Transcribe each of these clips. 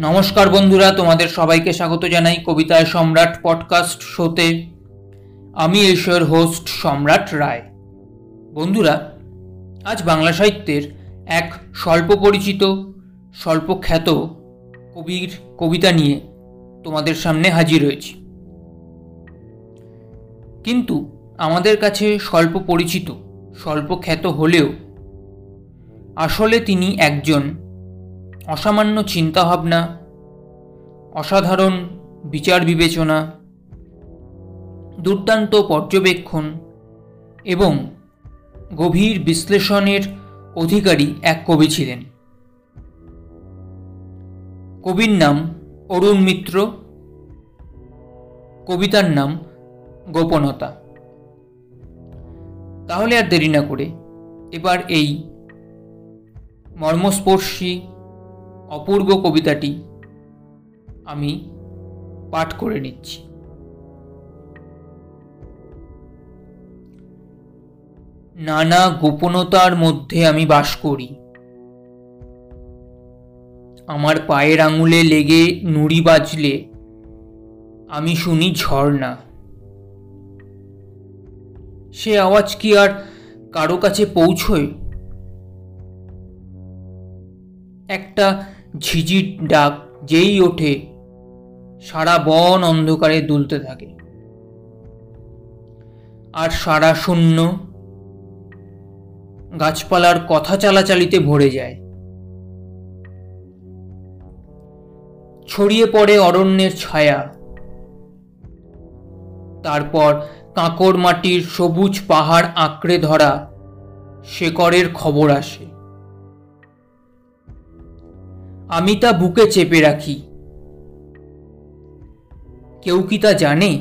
নমস্কার বন্ধুরা, তোমাদের সবাইকে স্বাগত জানাই কবিতায় সম্রাট পডকাস্ট শোতে আমি ঈশ্বর হোস্ট সম্রাট রায়। বন্ধুরা, আজ বাংলা সাহিত্যের এক স্বল্প পরিচিত স্বল্প খ্যাত কবির কবিতা নিয়ে তোমাদের সামনে হাজির হয়েছি। কিন্তু আমাদের কাছে স্বল্প পরিচিত স্বল্প খ্যাত হলেও আসলে তিনি একজন অসামান্য চিন্তাভাবনা, অসাধারণ বিচার বিবেচনা দুর্দান্ত পর্যবেক্ষণ এবং গভীর বিশ্লেষণের অধিকারী এক কবি ছিলেন। কবির নাম অরুণ মিত্র, কবিতার নাম গোপনতা। তাহলে আর দেরি না করে এবার এই মর্মস্পর্শী অপূর্ব কবিতাটি আমি পাঠ করে নিচ্ছি। নানা গোপনতার মধ্যে আমি বাস করি। আমার পায়ের আঙুলে লেগে নুড়ি বাজলে আমি শুনি ঝর্ণা। সে আওয়াজ কি আর কারও কাছে পৌঁছয়? একটা ঝিঝির ডাক যেই ওঠে, সারা বন অন্ধকারে দুলতে থাকে। আর সারা শূন্য গাছপালার কথা চালাচালিতে ভরে যায়। ছড়িয়ে পড়ে অরণ্যের ছায়া। তারপর কাঁকর মাটির সবুজ পাহাড় আঁকড়ে ধরা শেকড়ের খবর আসে। আমি তা বুকে চেপে রাখি। কেউ কি তা জানে?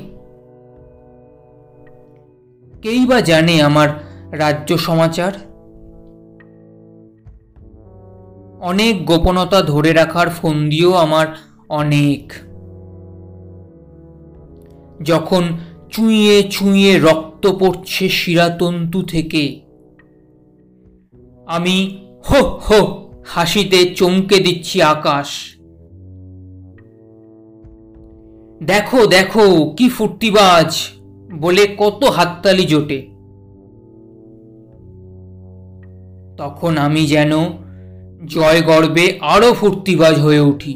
কেই বা জানে আমার রাজ্য সমাচার? অনেক গোপনতা ধরে রাখার ফন্দিও আমার অনেক। যখন চুঁয়ে চুঁয়ে রক্ত পড়ছে শিরাতন্তু থেকে, আমি হো হো হাসিতে চমকে দিচ্ছি আকাশ। দেখো দেখো, কি ফুর্তিবাজ, বলে কত হাততালি জোটে। তখন আমি যেন জয় গর্বে আরও ফুর্তিবাজ হয়ে উঠি।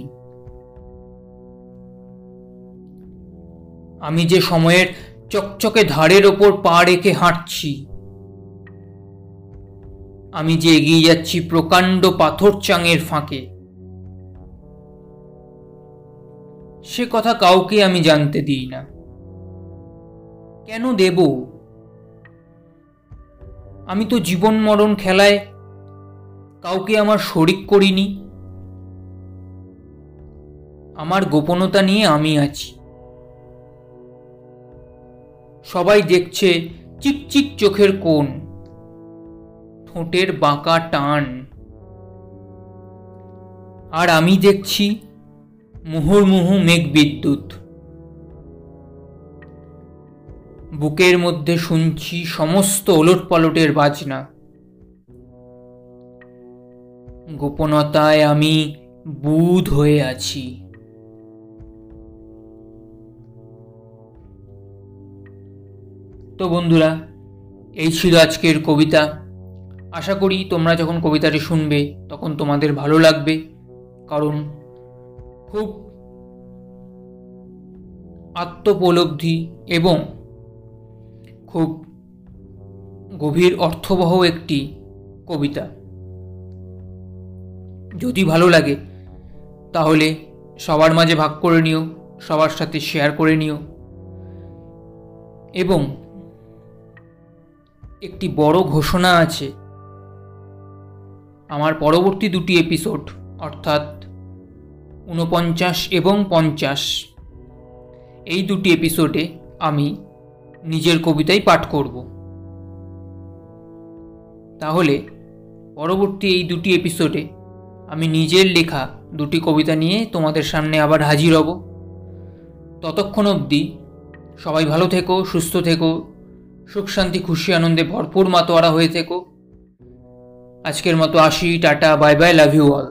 আমি যে সময়ের চকচকে ধারের ওপর পা রেখে হাঁটছি আমি যে এগিয়ে যাচ্ছি প্রকাণ্ড পাথর চাঙের ফাঁকে। সে কথা কাউকে আমি জানতে দিই না। কেন দেব? আমি তো জীবন মরণ খেলায় কাউকে আমার শরিক করিনি। আমার গোপনতা নিয়ে আমি আছি। সবাই দেখছে চিকচিক চোখের কোণ। ঠোঁটের বাঁকা টান। আর আমি দেখছি মুহুর্মুহু মেঘ বিদ্যুৎ। বুকের মধ্যে শুনছি সমস্ত ওলট পালটের বাজনা। গোপনতায় আমি বুধ হয়ে আছি। তো বন্ধুরা, এই ছিল আজকের কবিতা। আশা করি তোমরা যখন কবিতাটি শুনবে, তখন তোমাদের ভালো লাগবে। কারণ খুব আত্মোপলব্ধি এবং খুব গভীর অর্থবহ একটি কবিতা। যদি ভালো লাগে, তাহলে সবার মাঝে ভাগ করে নিও, সবার সাথে শেয়ার করে নিও এবং একটি বড় ঘোষণা আছে আমার পরবর্তী দুটি এপিসোড অর্থাৎ ঊনপঞ্চাশ এবং পঞ্চাশ, এই দুটি এপিসোডে আমি নিজের কবিতাই পাঠ করব। তাহলে, পরবর্তী এই দুটি এপিসোডে আমি নিজের লেখা দুটি কবিতা নিয়ে তোমাদের সামনে আবার হাজির হব। ততক্ষণ অবধি সবাই ভালো থেকো, সুস্থ থেকো, সুখ শান্তি, খুশি, আনন্দে ভরপুর মাতোয়ারা হয়ে থেকো। আজকের মতো আসি tata bye bye love you all